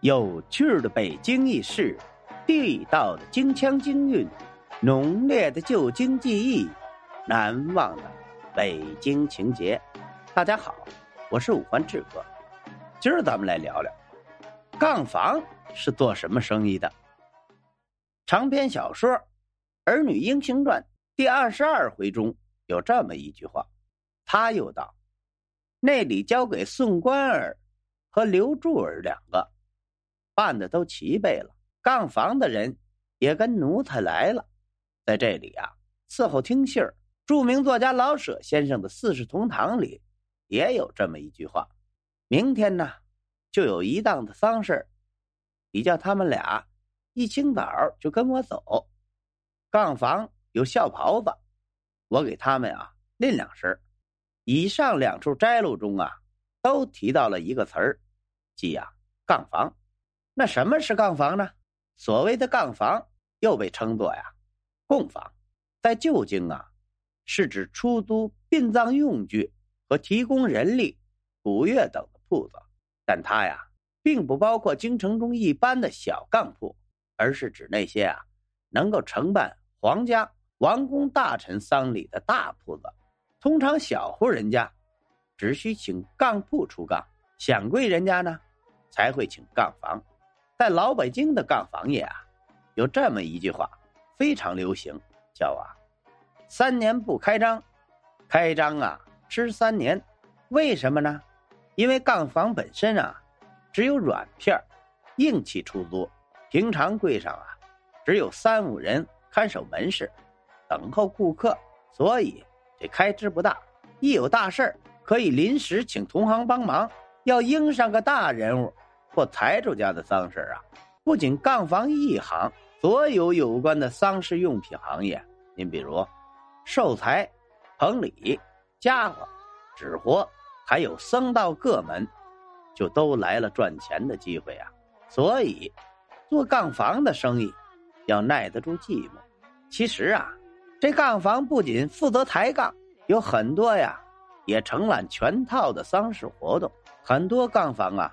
有趣的北京轶事，地道的京腔京韵，浓烈的旧京记忆，难忘的北京情节。大家好，我是五环志哥，今儿咱们来聊聊杠房是做什么生意的。长篇小说《儿女英雄传》第二十二回中有这么一句话，他又道：“那里交给宋官儿和刘柱儿两个。”办的都齐备了，杠房的人也跟奴才来了，在这里啊伺候听信儿。著名作家老舍先生的《四世同堂》里也有这么一句话：明天呢就有一档子丧事你叫他们俩一清早就跟我走。杠房有孝袍子，我给他们啊拎两身。以上两处摘录中啊，都提到了一个词儿，即呀杠房。那什么是杠房呢？所谓的杠房又被称作呀供房，在旧京啊，是指出租殡葬用具和提供人力、补乐等的铺子，但它呀并不包括京城中一般的小杠铺，而是指那些啊能够承办皇家、王公大臣丧礼的大铺子。通常小户人家只需请杠铺出杠，享贵人家呢才会请杠房。在老北京的杠房业啊，有这么一句话，非常流行，叫啊“三年不开张，开张啊吃三年”。为什么呢？因为杠房本身啊，只有软片硬气出租，平常柜上啊，只有三五人看守门市，等候顾客，所以这开支不大。一有大事可以临时请同行帮忙。要应上个大人物。或财主家的丧事啊，不仅杠房一行，所有有关的丧事用品行业，您比如寿材、棚礼、家伙、纸活，还有僧道各门，就都来了赚钱的机会啊。所以，做杠房的生意要耐得住寂寞。其实啊，这杠房不仅负责抬杠，有很多呀，也承揽全套的丧事活动。很多杠房啊。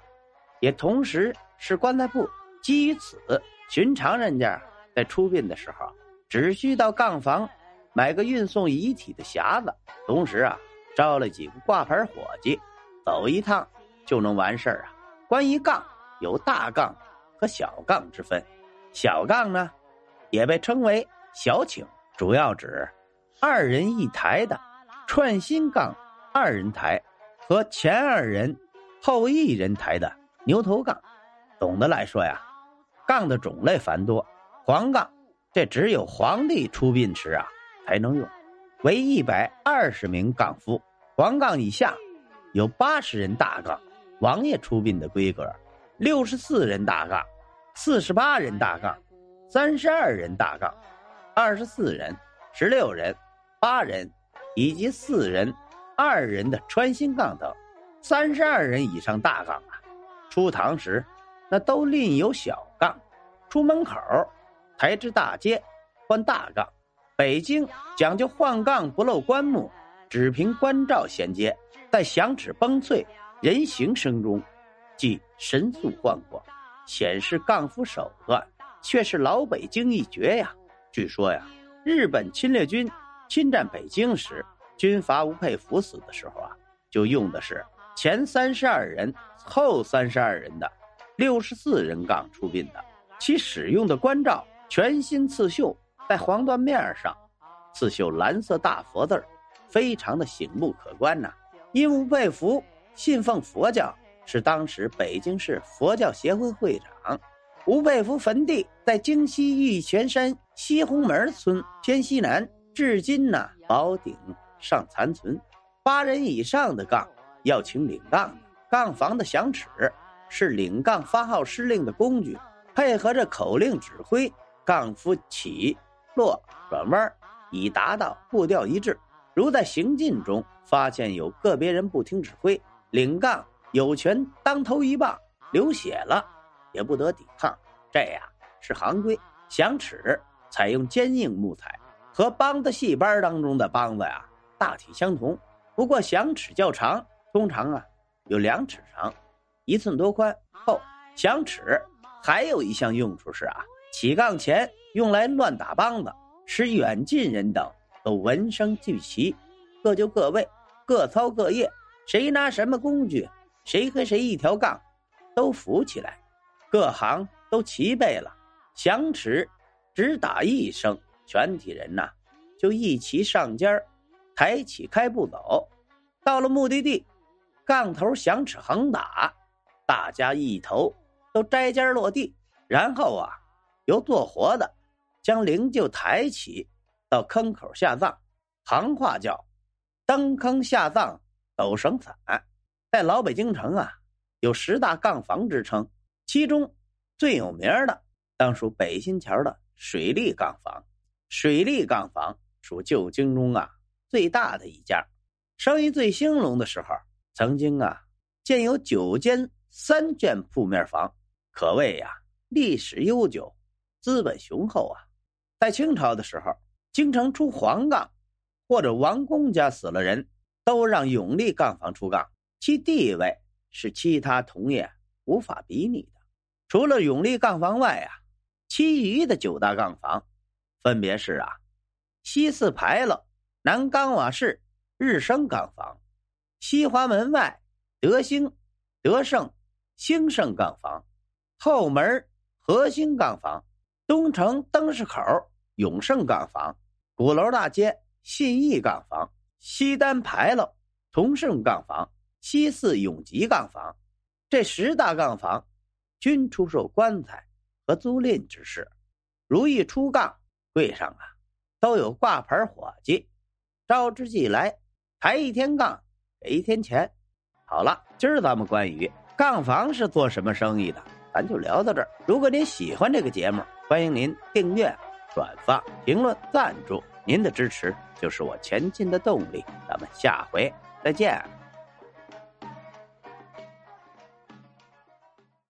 也同时是棺材铺。基于此，寻常人家在出殡的时候，只需到杠房买个运送遗体的匣子，同时啊，招了几个挂牌伙计，走一趟就能完事儿啊。关于杠，有大杠和小杠之分。小杠呢，也被称为小请，主要指二人一台的串心杠，二人台和前二人后一人台的。牛头杠，总的来说呀，杠的种类繁多。黄杠，这只有皇帝出殡时啊才能用，为一百二十名杠夫。黄杠以下有八十人大杠，王爷出殡的规格；六十四人大杠，四十八人大杠，三十二人大杠，二十四人、十六人、八人以及四人、二人的穿心杠等。三十二人以上大杠啊。出堂时，那都另有小杠；出门口，抬至大街，换大杠。北京讲究换杠不露棺木，只凭关照衔接，在响齿崩脆、人行声中，即神速换过，显示杠夫手段，却是老北京一绝呀。据说呀，日本侵略军侵占北京时，军阀吴佩孚死的时候啊，就用的是。前三十二人，后三十二人的六十四人杠出殡的，其使用的关照全新刺绣在黄缎面上，刺绣蓝色大佛字非常的醒目可观呐。因吴佩孚信奉佛教，是当时北京市佛教协会会长。吴佩孚坟地在京西玉泉山西红门村偏西南，至今呢宝顶尚残存。八人以上的杠。要请领杠，杠房的响齿是领杠发号施令的工具，配合着口令指挥，杠夫起、落、转弯，以达到步调一致。如在行进中发现有个别人不听指挥，领杠有权当头一棒，流血了也不得抵抗。这呀是行规。响齿采用坚硬木材，和梆子戏班当中的梆子呀大体相同，不过响齿较长。通常啊，有两尺长，一寸多宽，厚响尺还有一项用处是啊，起杠前用来乱打梆子，使远近人等都闻声聚齐，各就各位，各操各业，谁拿什么工具，谁和谁一条杠，都扶起来，各行都齐备了。响尺只打一声，全体人呐就一齐上尖儿，抬起开步走，到了目的地，杠头响尺横打，大家一头。都摘尖落地，然后啊，由做活的将灵柩抬起到坑口下葬，行话叫“登坑下葬，抖绳伞”。在老北京城啊，有十大杠房之称，其中最有名的当属北新桥的水利杠房。水利杠房属旧京中啊最大的一家，生意最兴隆的时候，曾经啊建有九间三卷铺面房。可谓呀，历史悠久，资本雄厚啊！在清朝的时候，京城出黄杠，或者王公家死了人，都让永利杠房出杠，其地位是其他同业无法比拟的。除了永利杠房外啊，其余的九大杠房，分别是啊，西四牌楼、南钢瓦市、日升杠房、西华门外德兴、德胜、兴盛杠房。后门核心杠房，东城灯市口永盛杠房，鼓楼大街信义杠房，西单牌楼同盛杠房，西四永吉杠房，这十大杠房均出售棺材和租赁之事。如意出杠，柜上啊都有挂牌伙计，招之即来，抬一天杠给一天钱。好了，今儿咱们关于杠房是做什么生意的？咱就聊到这儿。如果您喜欢这个节目，欢迎您订阅、转发、评论、赞助。您的支持就是我前进的动力。咱们下回再见。